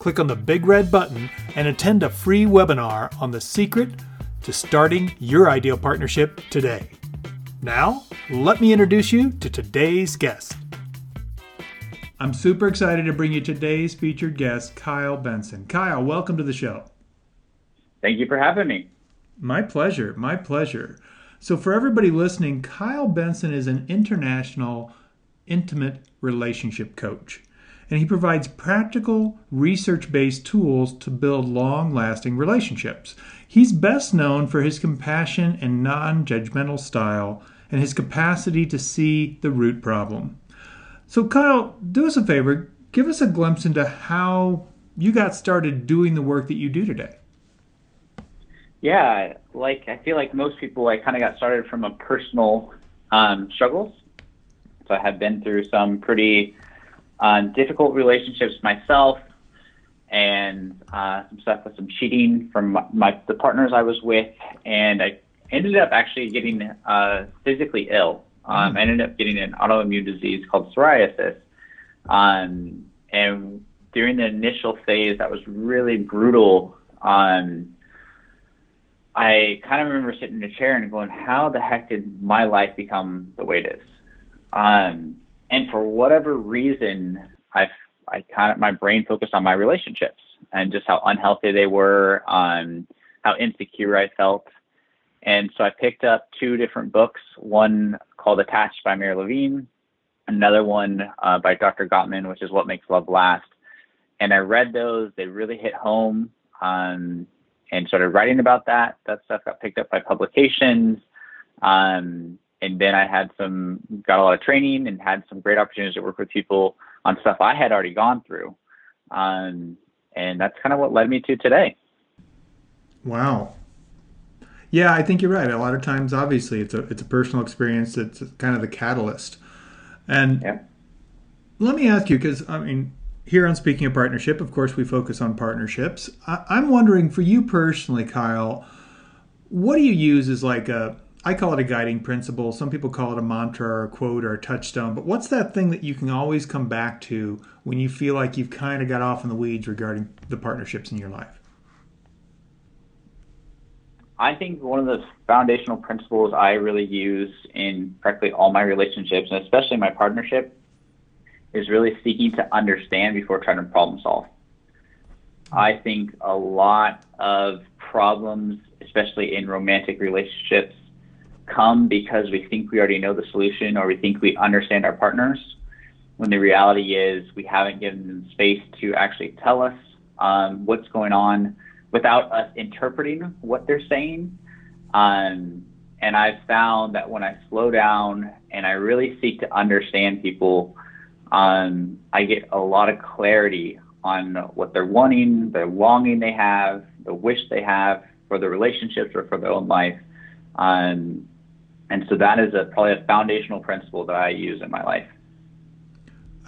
click on the big red button and attend a free webinar on the secret to starting your ideal partnership today. Now, let me introduce you to today's guest. I'm super excited to bring you today's featured guest, Kyle Benson. Kyle, welcome to the show. Thank you for having me. My pleasure. My pleasure. So, for everybody listening, Kyle Benson is an international intimate relationship coach and he provides practical, research based tools to build long lasting relationships. He's best known for his compassion and non judgmental style and his capacity to see the root problem. So, Kyle, do us a favor, give us a glimpse into how you got started doing the work that you do today. Yeah, like I feel like most people, I kind of got started from a personal um, struggles. So I have been through some pretty difficult relationships myself and uh, some stuff with some cheating from my, my, the partners I was with, and I ended up actually getting uh, physically ill. Um, mm. I ended up getting an autoimmune disease called psoriasis, um, and during the initial phase, that was really brutal. Um, I kind of remember sitting in a chair and going, "How the heck did my life become the way it is?" Um, and for whatever reason, I I kind of my brain focused on my relationships and just how unhealthy they were, on how insecure I felt, and so I picked up two different books. One called Attached by Amir Levine, another one uh, by Dr. Gottman, which is What Makes Love Last. And I read those; they really hit home. Um, and started writing about that. That stuff got picked up by publications. Um, and then I had some got a lot of training and had some great opportunities to work with people on stuff I had already gone through, um, and that's kind of what led me to today. Wow. Yeah, I think you're right. A lot of times, obviously, it's a it's a personal experience. It's kind of the catalyst. And yeah. let me ask you, because I mean, here on Speaking of Partnership, of course, we focus on partnerships. I, I'm wondering, for you personally, Kyle, what do you use as like a I call it a guiding principle. Some people call it a mantra or a quote or a touchstone. But what's that thing that you can always come back to when you feel like you've kind of got off in the weeds regarding the partnerships in your life? I think one of the foundational principles I really use in practically all my relationships, and especially my partnership, is really seeking to understand before trying to problem solve. I think a lot of problems, especially in romantic relationships, come because we think we already know the solution or we think we understand our partners, when the reality is we haven't given them space to actually tell us um, what's going on without us interpreting what they're saying. Um, and I've found that when I slow down and I really seek to understand people, um, I get a lot of clarity on what they're wanting, the longing they have, the wish they have for the relationships or for their own life. Um, and so that is a, probably a foundational principle that I use in my life.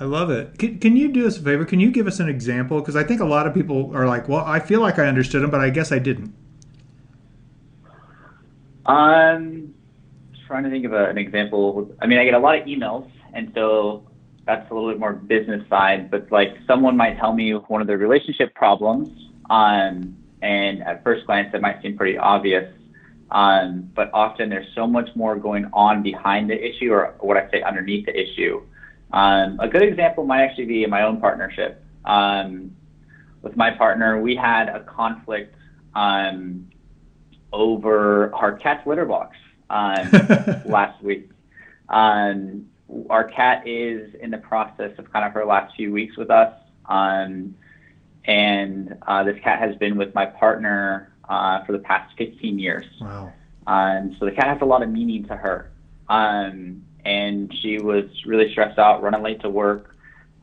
I love it. Can, can you do us a favor? Can you give us an example? Because I think a lot of people are like, well, I feel like I understood them, but I guess I didn't. I'm trying to think of a, an example. I mean, I get a lot of emails, and so that's a little bit more business side. But like, someone might tell me one of their relationship problems, um, and at first glance, it might seem pretty obvious. Um, but often there's so much more going on behind the issue, or what I say underneath the issue. Um, a good example might actually be in my own partnership. Um, with my partner, we had a conflict um, over our cat's litter box um, last week. Um, our cat is in the process of kind of her last few weeks with us. Um, and uh, this cat has been with my partner uh, for the past 15 years. Wow. Um, so the cat has a lot of meaning to her. Um, and she was really stressed out, running late to work.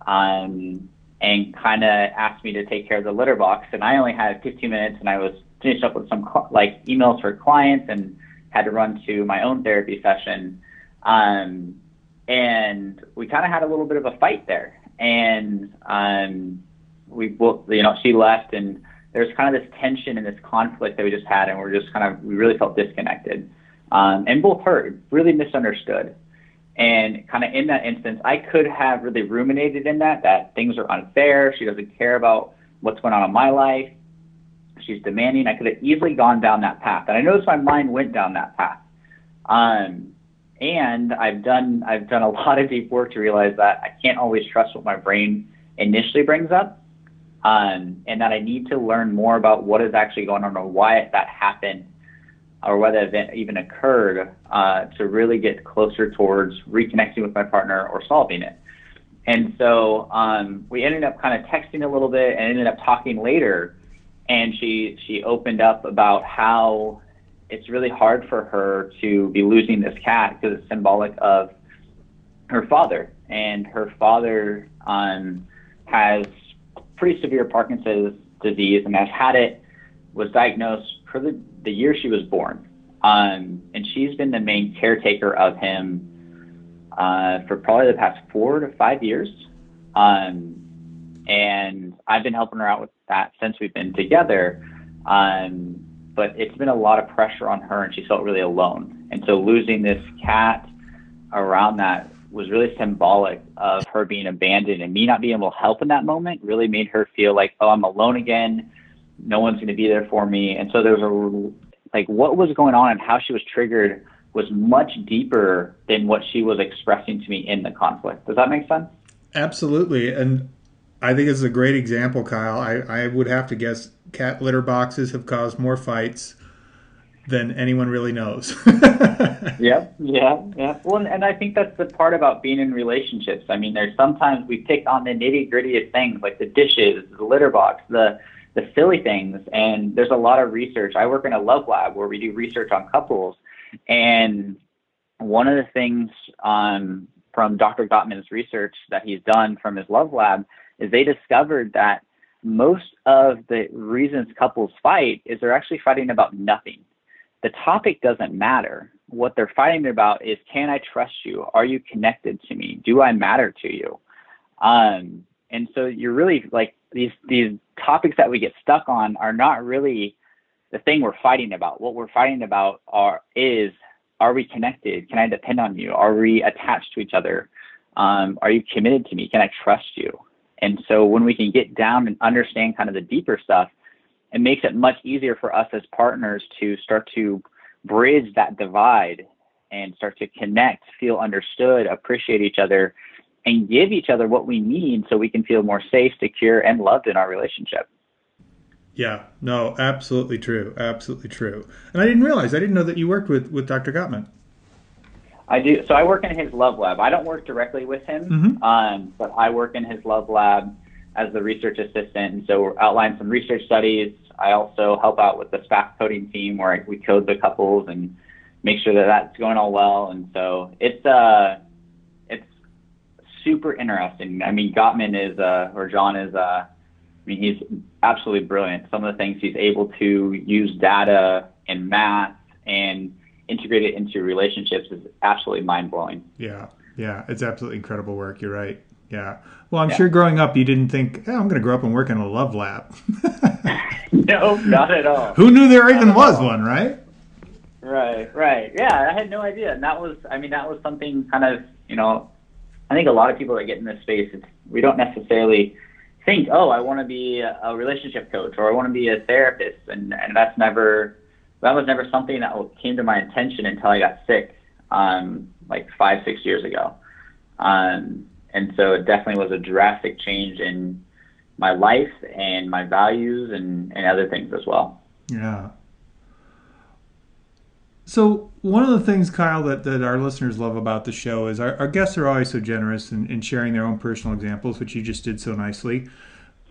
Um, and kind of asked me to take care of the litter box. And I only had 15 minutes, and I was finished up with some like emails for clients and had to run to my own therapy session. Um, and we kind of had a little bit of a fight there. And um, we, you know, she left, and there's kind of this tension and this conflict that we just had, and we're just kind of we really felt disconnected, um, and both hurt, really misunderstood. And kind of in that instance, I could have really ruminated in that, that things are unfair. She doesn't care about what's going on in my life. She's demanding. I could have easily gone down that path. And I noticed my mind went down that path. Um, and I've done, I've done a lot of deep work to realize that I can't always trust what my brain initially brings up. Um, and that I need to learn more about what is actually going on or why that happened or whether event even occurred uh, to really get closer towards reconnecting with my partner or solving it. And so um, we ended up kind of texting a little bit and ended up talking later. And she she opened up about how it's really hard for her to be losing this cat because it's symbolic of her father. And her father um, has pretty severe Parkinson's disease and has had it, was diagnosed for the, the year she was born. Um, and she's been the main caretaker of him uh, for probably the past four to five years. Um, and I've been helping her out with that since we've been together. Um, but it's been a lot of pressure on her, and she felt really alone. And so losing this cat around that was really symbolic of her being abandoned and me not being able to help in that moment really made her feel like, oh, I'm alone again no one's going to be there for me. And so there was a like what was going on and how she was triggered was much deeper than what she was expressing to me in the conflict. Does that make sense? Absolutely. And I think it's a great example, Kyle. I, I would have to guess cat litter boxes have caused more fights than anyone really knows. yep, yeah, yeah. Well, and I think that's the part about being in relationships. I mean, there's sometimes we pick on the nitty gritty of things like the dishes, the litter box, the the silly things. And there's a lot of research. I work in a love lab where we do research on couples. And one of the things um, from Dr. Gottman's research that he's done from his love lab is they discovered that most of the reasons couples fight is they're actually fighting about nothing. The topic doesn't matter. What they're fighting about is can I trust you? Are you connected to me? Do I matter to you? Um, and so you're really like these these topics that we get stuck on are not really the thing we're fighting about. What we're fighting about are is are we connected? Can I depend on you? Are we attached to each other? Um, are you committed to me? Can I trust you? And so when we can get down and understand kind of the deeper stuff, it makes it much easier for us as partners to start to bridge that divide and start to connect, feel understood, appreciate each other, and give each other what we need so we can feel more safe, secure, and loved in our relationship. Yeah, no, absolutely true. Absolutely true. And I didn't realize, I didn't know that you worked with, with Dr. Gottman. I do. So I work in his love lab. I don't work directly with him, mm-hmm. um, but I work in his love lab as the research assistant. And so outline some research studies. I also help out with the SPAFF coding team where we code the couples and make sure that that's going all well. And so it's, uh, super interesting. I mean, Gottman is, uh, or John is, uh, I mean, he's absolutely brilliant. Some of the things he's able to use data and math and integrate it into relationships is absolutely mind blowing. Yeah, yeah, it's absolutely incredible work. You're right. Yeah. Well, I'm yeah. sure growing up you didn't think, hey, I'm going to grow up and work in a love lab. no, not at all. Who knew there not even was all. one, right? Right, right. Yeah, I had no idea. And that was, I mean, that was something kind of, you know, I think a lot of people that get in this space, it's, we don't necessarily think, oh, I want to be a, relationship coach or I want to be a therapist, and and that's never that was never something that came to my attention until I got sick, um, like five six years ago, um, and so it definitely was a drastic change in my life and my values and and other things as well. Yeah. So one of the things, Kyle, that, that our listeners love about the show is our, our guests are always so generous in, in sharing their own personal examples, which you just did so nicely.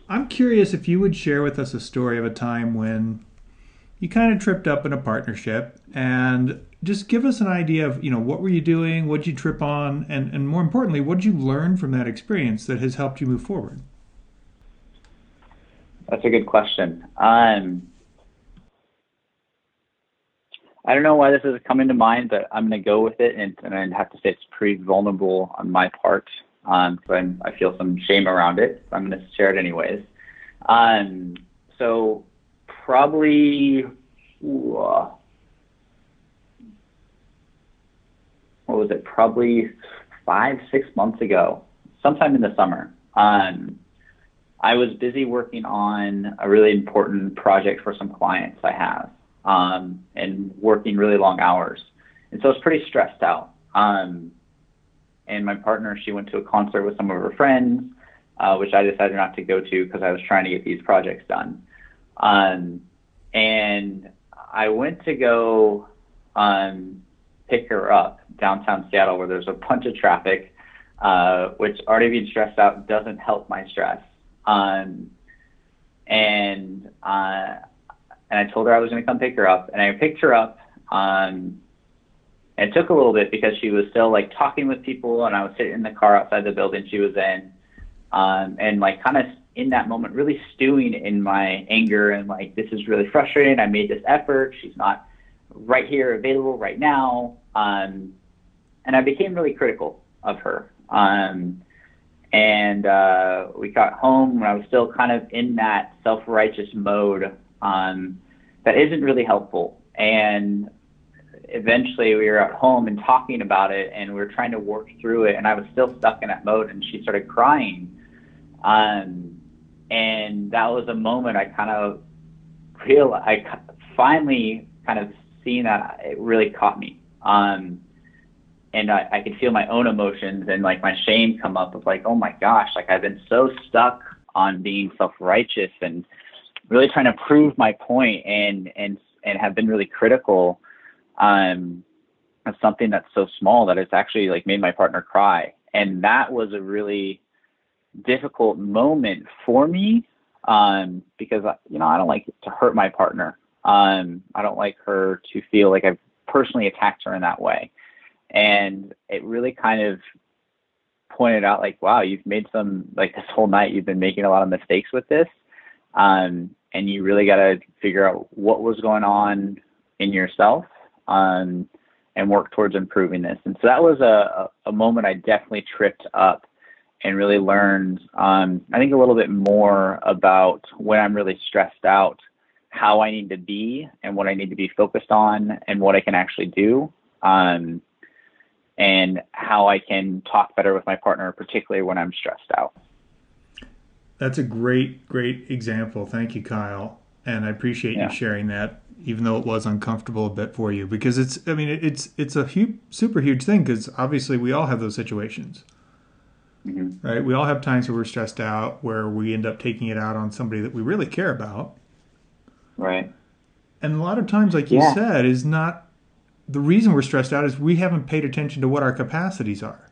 I'm curious if you would share with us a story of a time when you kind of tripped up in a partnership and just give us an idea of, you know, what were you doing? What did you trip on? And, and more importantly, what did you learn from that experience that has helped you move forward? That's a good question. Um, I don't know why this is coming to mind, but I'm going to go with it, and, and I have to say it's pretty vulnerable on my part. Um, I feel some shame around it. I'm going to share it anyways. Um, so probably, uh, what was it? Probably five, six months ago, sometime in the summer. Um, I was busy working on a really important project for some clients I have um, and working really long hours. And so I was pretty stressed out. Um, and my partner, she went to a concert with some of her friends, uh, which I decided not to go to because I was trying to get these projects done. Um, and I went to go um, pick her up downtown Seattle where there's a bunch of traffic, uh, which already being stressed out doesn't help my stress. Um, and uh, and I told her I was going to come pick her up, and I picked her up. Um, it took a little bit because she was still like talking with people, and I was sitting in the car outside the building she was in, um, and like kind of in that moment, really stewing in my anger and like this is really frustrating. I made this effort. She's not right here, available right now, um, and I became really critical of her. Um, and uh, we got home when I was still kind of in that self-righteous mode um, that isn't really helpful. And eventually we were at home and talking about it and we were trying to work through it and I was still stuck in that mode and she started crying. Um, and that was a moment I kind of real I finally kind of seen that it really caught me. Um, and I, I could feel my own emotions and like my shame come up of like, oh my gosh, like I've been so stuck on being self-righteous and really trying to prove my point and and and have been really critical um, of something that's so small that it's actually like made my partner cry. And that was a really difficult moment for me um, because you know I don't like to hurt my partner. Um, I don't like her to feel like I've personally attacked her in that way. And it really kind of pointed out like wow you've made some like this whole night you've been making a lot of mistakes with this. Um, and you really got to figure out what was going on in yourself um, and work towards improving this. And so that was a, a moment i definitely tripped up and really learned um, i think a little bit more about when i'm really stressed out how i need to be and what i need to be focused on and what i can actually do um, and how I can talk better with my partner, particularly when I'm stressed out. That's a great, great example. Thank you, Kyle. And I appreciate yeah. you sharing that, even though it was uncomfortable a bit for you, because it's, I mean, it's, it's a hu- super huge thing because obviously we all have those situations. Mm-hmm. Right? We all have times where we're stressed out, where we end up taking it out on somebody that we really care about. Right. And a lot of times, like you yeah. said, is not the reason we're stressed out is we haven't paid attention to what our capacities are.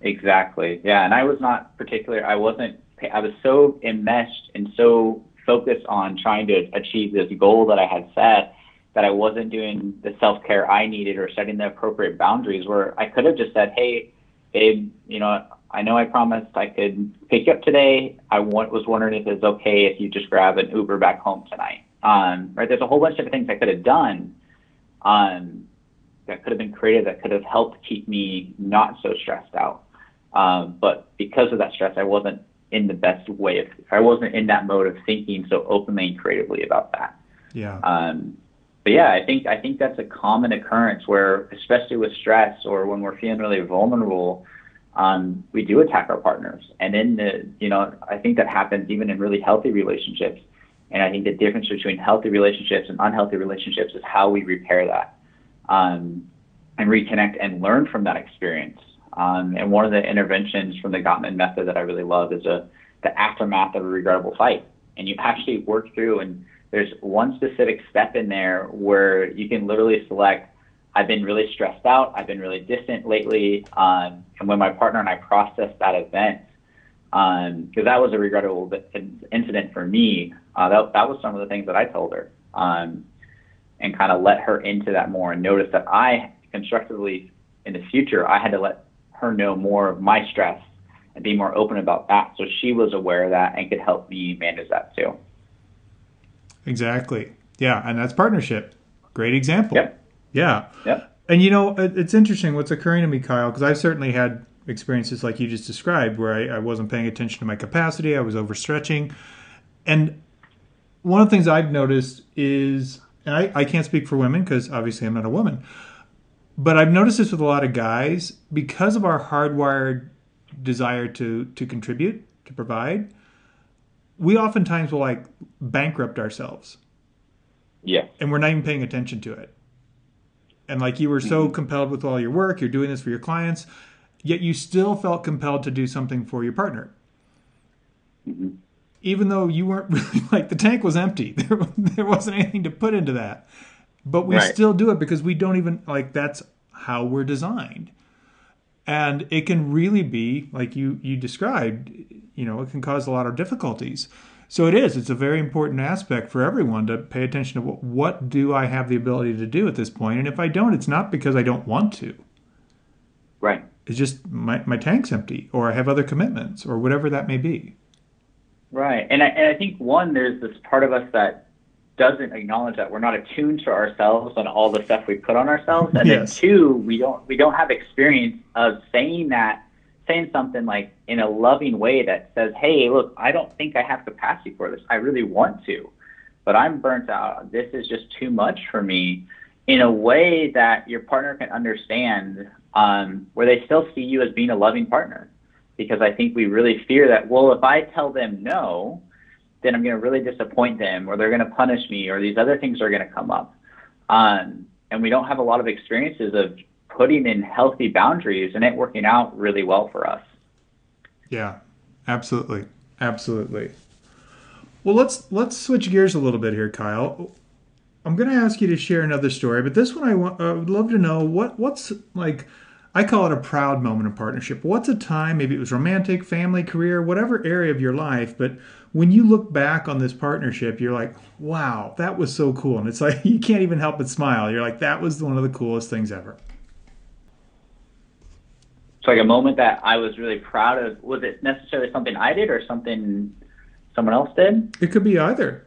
Exactly. Yeah, and I was not particular. I wasn't. I was so enmeshed and so focused on trying to achieve this goal that I had set that I wasn't doing the self care I needed or setting the appropriate boundaries. Where I could have just said, "Hey, babe, you know, I know I promised I could pick you up today. I want, was wondering if it's okay if you just grab an Uber back home tonight." Um, right? There's a whole bunch of things I could have done um, that could have been created that could have helped keep me not so stressed out. Um, but because of that stress, I wasn't in the best way of, I wasn't in that mode of thinking so openly and creatively about that. Yeah. Um, but yeah, I think I think that's a common occurrence where, especially with stress or when we're feeling really vulnerable, um, we do attack our partners. And in the, you know, I think that happens even in really healthy relationships. And I think the difference between healthy relationships and unhealthy relationships is how we repair that um, and reconnect and learn from that experience. Um, and one of the interventions from the Gottman method that I really love is a, the aftermath of a regrettable fight. And you actually work through, and there's one specific step in there where you can literally select I've been really stressed out. I've been really distant lately. Um, and when my partner and I processed that event, because um, that was a regrettable incident for me, uh, that, that was some of the things that I told her um, and kind of let her into that more and notice that I constructively in the future, I had to let her know more of my stress and be more open about that. So she was aware of that and could help me manage that too. Exactly. Yeah, and that's partnership. Great example. Yep. Yeah. Yep. And you know, it's interesting what's occurring to me, Kyle, because I've certainly had experiences like you just described where I, I wasn't paying attention to my capacity, I was overstretching. And one of the things I've noticed is, and I, I can't speak for women because obviously I'm not a woman, but I've noticed this with a lot of guys because of our hardwired desire to to contribute, to provide. We oftentimes will like bankrupt ourselves. Yeah. And we're not even paying attention to it. And like you were so mm-hmm. compelled with all your work, you're doing this for your clients, yet you still felt compelled to do something for your partner. Mm-hmm. Even though you weren't really like the tank was empty, there, there wasn't anything to put into that. But we right. still do it because we don't even like that's how we're designed. And it can really be like you you described, you know, it can cause a lot of difficulties. So it is. It's a very important aspect for everyone to pay attention to what, what do I have the ability to do at this point, and if I don't, it's not because I don't want to. Right. It's just my my tank's empty, or I have other commitments, or whatever that may be. Right, and I, and I think one, there's this part of us that doesn't acknowledge that we're not attuned to ourselves and all the stuff we put on ourselves, and yes. then two, we don't we don't have experience of saying that, saying something like in a loving way that says, "Hey, look, I don't think I have capacity for this. I really want to, but I'm burnt out. This is just too much for me." In a way that your partner can understand um, where they still see you as being a loving partner. Because I think we really fear that, well, if I tell them no, then I'm going to really disappoint them or they're going to punish me or these other things are going to come up. Um, and we don't have a lot of experiences of putting in healthy boundaries and it working out really well for us. Yeah, absolutely. Absolutely. Well, let's let's switch gears a little bit here, Kyle. I'm going to ask you to share another story, but this one I, want, I would love to know what what's like I call it a proud moment of partnership. What's a time, maybe it was romantic, family, career, whatever area of your life, but when you look back on this partnership, you're like, wow, that was so cool. And it's like, you can't even help but smile. You're like, that was one of the coolest things ever. It's like a moment that I was really proud of. Was it necessarily something I did or something someone else did? It could be either.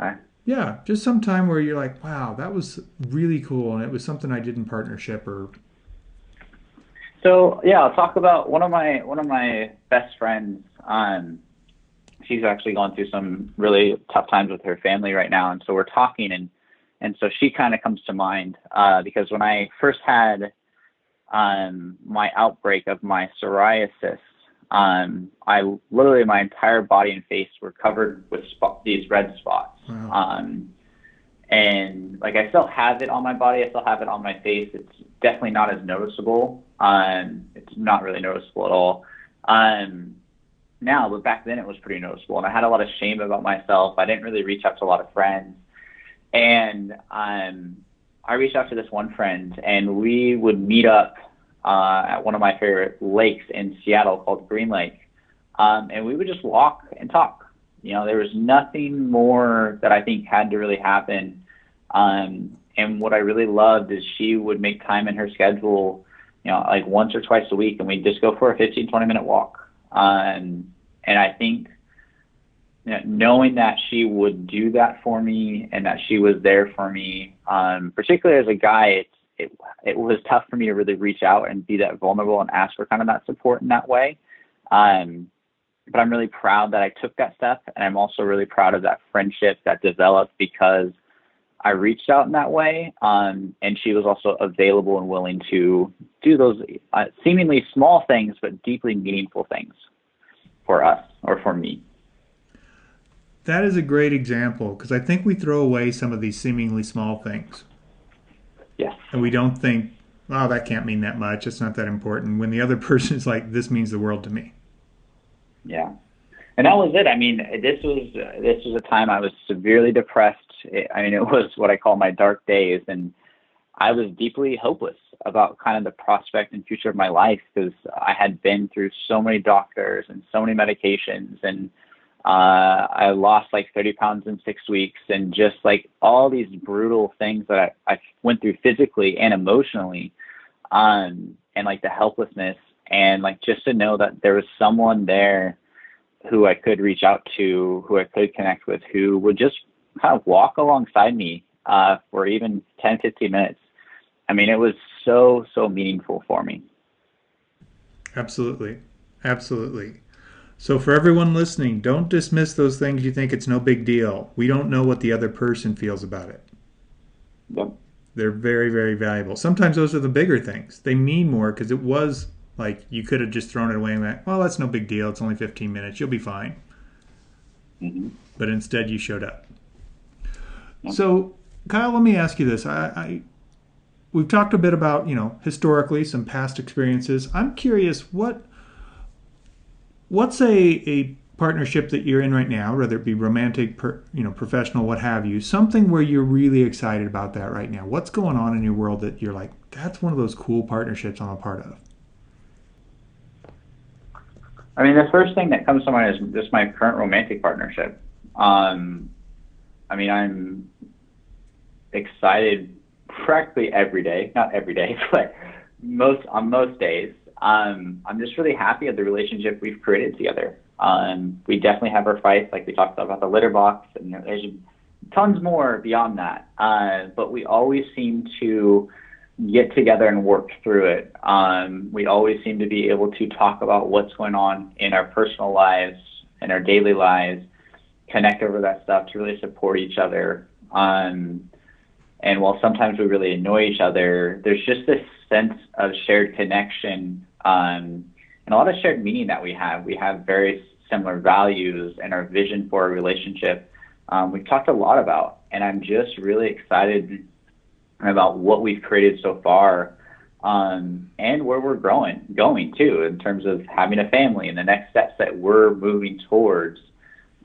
Okay. Yeah, just some time where you're like, wow, that was really cool, and it was something I did in partnership or. So yeah, I'll talk about one of my one of my best friends. Um, she's actually going through some really tough times with her family right now, and so we're talking, and and so she kind of comes to mind uh, because when I first had um, my outbreak of my psoriasis, um, I literally my entire body and face were covered with spot, these red spots. Wow. Um, and like I still have it on my body, I still have it on my face. It's definitely not as noticeable. Um, it's not really noticeable at all. Um, now, but back then it was pretty noticeable, and I had a lot of shame about myself. I didn't really reach out to a lot of friends, and um, I reached out to this one friend, and we would meet up uh, at one of my favorite lakes in Seattle called Green Lake. Um, and we would just walk and talk. You know, there was nothing more that I think had to really happen. Um, and what I really loved is she would make time in her schedule, you know, like once or twice a week, and we'd just go for a 15, 20 minute walk. Um, and I think knowing that she would do that for me and that she was there for me, um, particularly as a guy, it's it it was tough for me to really reach out and be that vulnerable and ask for kind of that support in that way. Um, but I'm really proud that I took that step, and I'm also really proud of that friendship that developed because I reached out in that way, um, and she was also available and willing to do those uh, seemingly small things but deeply meaningful things for us or for me. That is a great example because I think we throw away some of these seemingly small things. Yes. And we don't think, oh, that can't mean that much. It's not that important. When the other person is like, this means the world to me. Yeah. And that was it. I mean, this was uh, this was a time I was severely depressed. I mean, it was what I call my dark days, and I was deeply hopeless about kind of the prospect and future of my life because I had been through so many doctors and so many medications and uh, I lost like 30 pounds in six weeks, and just like all these brutal things that I, I went through physically and emotionally, um, and like the helplessness. and like just to know that there was someone there who I could reach out to, who I could connect with, who would just kind of walk alongside me uh, for even 10, 15 minutes. I mean, it was so, so meaningful for me. Absolutely. Absolutely. So, for everyone listening, don't dismiss those things you think it's no big deal. We don't know what the other person feels about it. Yep. They're very, very valuable. Sometimes those are the bigger things. They mean more because it was like you could have just thrown it away and went, well, that's no big deal. It's only 15 minutes. You'll be fine. Mm-hmm. But instead, you showed up. So, Kyle, let me ask you this. I, I we've talked a bit about you know historically some past experiences. I'm curious what what's a a partnership that you're in right now, whether it be romantic, per, you know, professional, what have you, something where you're really excited about that right now. What's going on in your world that you're like, that's one of those cool partnerships I'm a part of. I mean, the first thing that comes to mind is just my current romantic partnership. Um, I mean, I'm excited practically every day, not every day, but most on most days. Um, I'm just really happy at the relationship we've created together. Um, we definitely have our fights, like we talked about the litter box, and there's tons more beyond that. Uh, but we always seem to get together and work through it. Um, we always seem to be able to talk about what's going on in our personal lives and our daily lives, connect over that stuff to really support each other. Um, and while sometimes we really annoy each other, there's just this sense of shared connection um, and a lot of shared meaning that we have. We have very similar values and our vision for a relationship. Um, we've talked a lot about, and I'm just really excited about what we've created so far um, and where we're growing, going too, in terms of having a family and the next steps that we're moving towards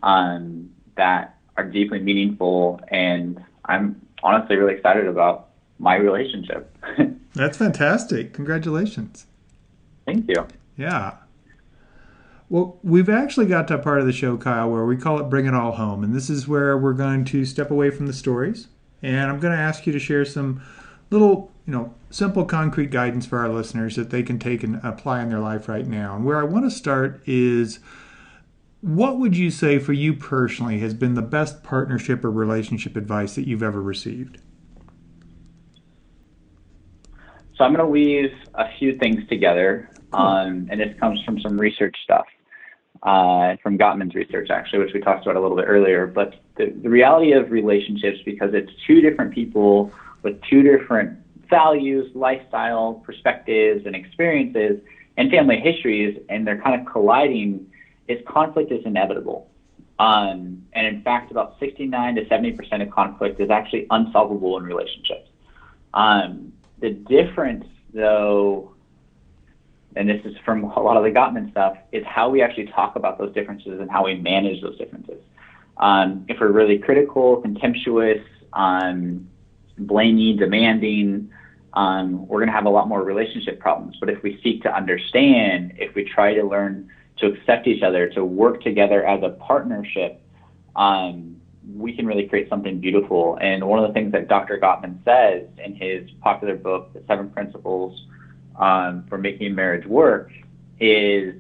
um, that are deeply meaningful. And I'm honestly really excited about my relationship. That's fantastic. Congratulations. Thank you. Yeah. Well, we've actually got to a part of the show, Kyle, where we call it Bring It All Home. And this is where we're going to step away from the stories. And I'm going to ask you to share some little, you know, simple, concrete guidance for our listeners that they can take and apply in their life right now. And where I want to start is what would you say for you personally has been the best partnership or relationship advice that you've ever received? So I'm going to weave a few things together, um, and this comes from some research stuff, uh, from Gottman's research actually, which we talked about a little bit earlier. But the, the reality of relationships, because it's two different people with two different values, lifestyle, perspectives, and experiences, and family histories, and they're kind of colliding, is conflict is inevitable. Um, and in fact, about 69 to 70 percent of conflict is actually unsolvable in relationships. Um, the difference, though, and this is from a lot of the Gottman stuff, is how we actually talk about those differences and how we manage those differences. Um, if we're really critical, contemptuous, um, blaming, demanding, um, we're going to have a lot more relationship problems. But if we seek to understand, if we try to learn to accept each other, to work together as a partnership, um, we can really create something beautiful. And one of the things that Dr. Gottman says in his popular book, The Seven Principles um, for Making Marriage Work, is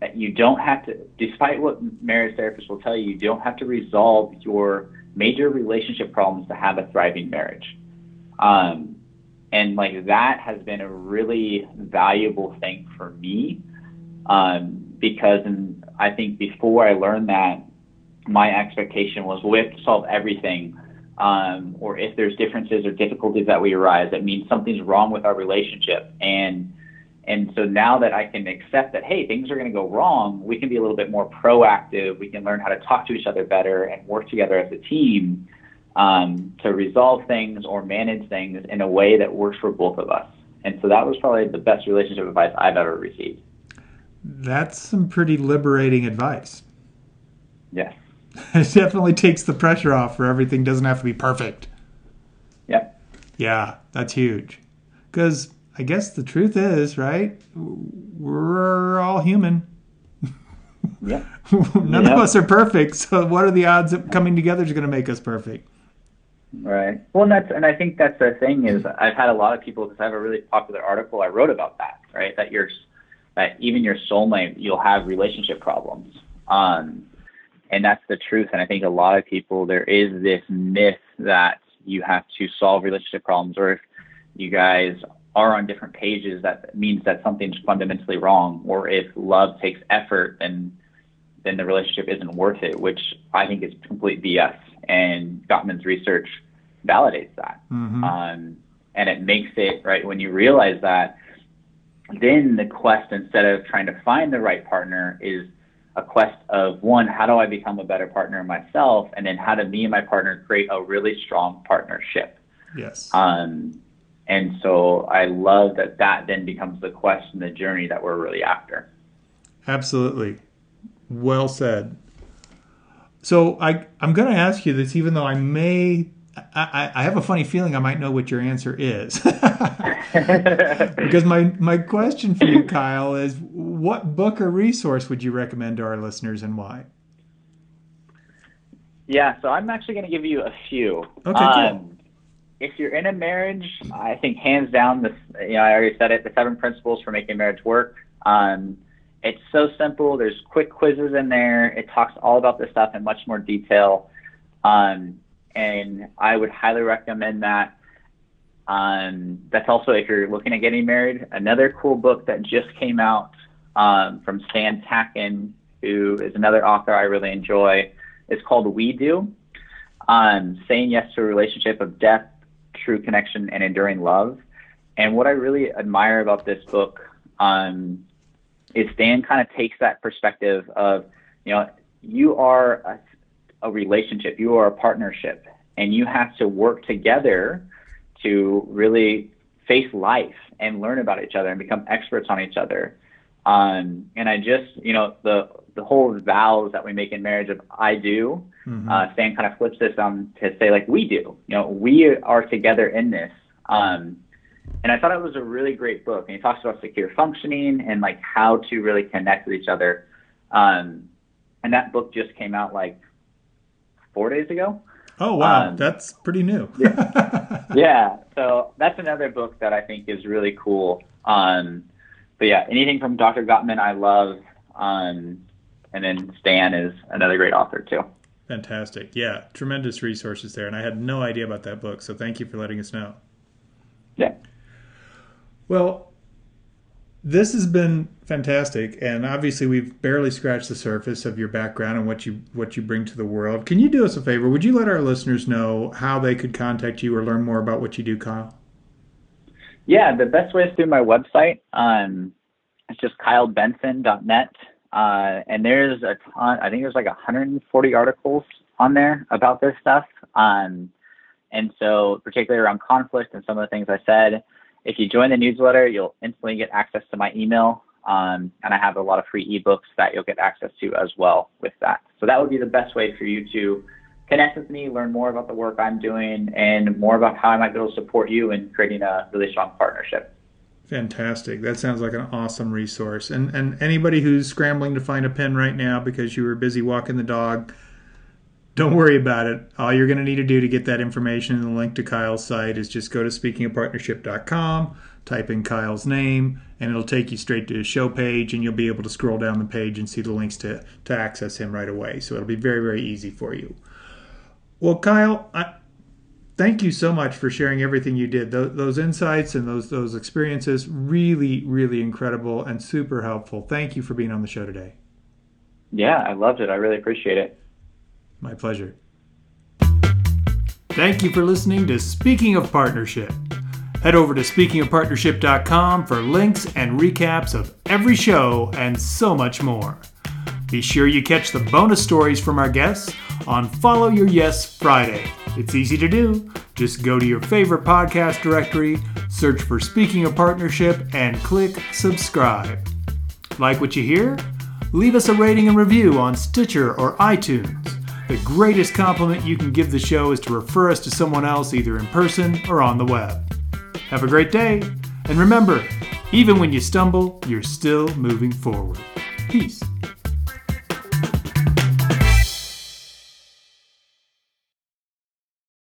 that you don't have to, despite what marriage therapists will tell you, you don't have to resolve your major relationship problems to have a thriving marriage. Um, and like that has been a really valuable thing for me um, because and I think before I learned that my expectation was we have to solve everything. Um, or if there's differences or difficulties that we arise, that means something's wrong with our relationship. And and so now that I can accept that, hey, things are going to go wrong, we can be a little bit more proactive. We can learn how to talk to each other better and work together as a team um, to resolve things or manage things in a way that works for both of us. And so that was probably the best relationship advice I've ever received. That's some pretty liberating advice. Yes. it definitely takes the pressure off for everything doesn't have to be perfect. Yep. Yeah, that's huge. Because I guess the truth is, right? We're all human. Yep. None of us are perfect. So what are the odds that coming together is going to make us perfect? Right. Well, and that's and I think that's the thing is I've had a lot of people because I have a really popular article I wrote about that. Right. That your that even your soulmate, you'll have relationship problems. Um, and that's the truth. And I think a lot of people, there is this myth that you have to solve relationship problems, or if you guys are on different pages, that means that something's fundamentally wrong. Or if love takes effort, then then the relationship isn't worth it, which I think is complete BS. And Gottman's research validates that. Mm-hmm. Um, and it makes it right when you realize that. Then the quest, instead of trying to find the right partner, is a quest of one, how do I become a better partner myself, and then how do me and my partner create a really strong partnership. Yes. Um, and so I love that that then becomes the quest and the journey that we're really after. Absolutely. Well said. So I, I'm going to ask you this, even though I may, I, I have a funny feeling I might know what your answer is. because my, my question for you, Kyle, is what book or resource would you recommend to our listeners and why? Yeah, so I'm actually going to give you a few. Okay, um, If you're in a marriage, I think hands down, this you know I already said it, the seven principles for making marriage work. Um, it's so simple. There's quick quizzes in there. It talks all about this stuff in much more detail. Um, and I would highly recommend that. Um, that's also if you're looking at getting married. Another cool book that just came out um, from Stan Tatkin, who is another author I really enjoy, is called We Do. Um, saying yes to a relationship of depth, true connection, and enduring love. And what I really admire about this book um, is Stan kind of takes that perspective of, you know, you are a, a relationship, you are a partnership, and you have to work together to really face life and learn about each other and become experts on each other. Um, and I just, you know, the the whole vows that we make in marriage of I do, mm-hmm. uh, Stan kind of flips this on to say like we do. You know, we are together in this. Um, and I thought it was a really great book. And he talks about secure functioning and like how to really connect with each other. Um, and that book just came out like four days ago. Oh wow, um, that's pretty new. yeah. yeah, so that's another book that I think is really cool. Um, but yeah, anything from Dr. Gottman I love. Um, and then Stan is another great author too. Fantastic. Yeah, tremendous resources there. And I had no idea about that book. So thank you for letting us know. Yeah. Well, this has been fantastic, and obviously we've barely scratched the surface of your background and what you what you bring to the world. Can you do us a favor? Would you let our listeners know how they could contact you or learn more about what you do, Kyle? Yeah, the best way is through my website. Um, it's just kylebenson.net, uh, and there's a ton. I think there's like 140 articles on there about this stuff. Um, and so, particularly around conflict and some of the things I said, if you join the newsletter, you'll instantly get access to my email. Um, and I have a lot of free ebooks that you'll get access to as well with that. So that would be the best way for you to connect with me, learn more about the work I'm doing, and more about how I might be able to support you in creating a really strong partnership. Fantastic. That sounds like an awesome resource. And and anybody who's scrambling to find a pen right now because you were busy walking the dog, don't worry about it. All you're going to need to do to get that information and the link to Kyle's site is just go to speakingofpartnership.com, type in Kyle's name, and it'll take you straight to his show page, and you'll be able to scroll down the page and see the links to, to access him right away. So it'll be very, very easy for you. Well, Kyle, I, thank you so much for sharing everything you did. Those, those insights and those, those experiences, really, really incredible and super helpful. Thank you for being on the show today. Yeah, I loved it. I really appreciate it. My pleasure. Thank you for listening to Speaking of Partnership. Head over to speakingofpartnership.com for links and recaps of every show and so much more. Be sure you catch the bonus stories from our guests on Follow Your Yes Friday. It's easy to do. Just go to your favorite podcast directory, search for Speaking of Partnership, and click subscribe. Like what you hear? Leave us a rating and review on Stitcher or iTunes. The greatest compliment you can give the show is to refer us to someone else either in person or on the web. Have a great day, and remember, even when you stumble, you're still moving forward. Peace.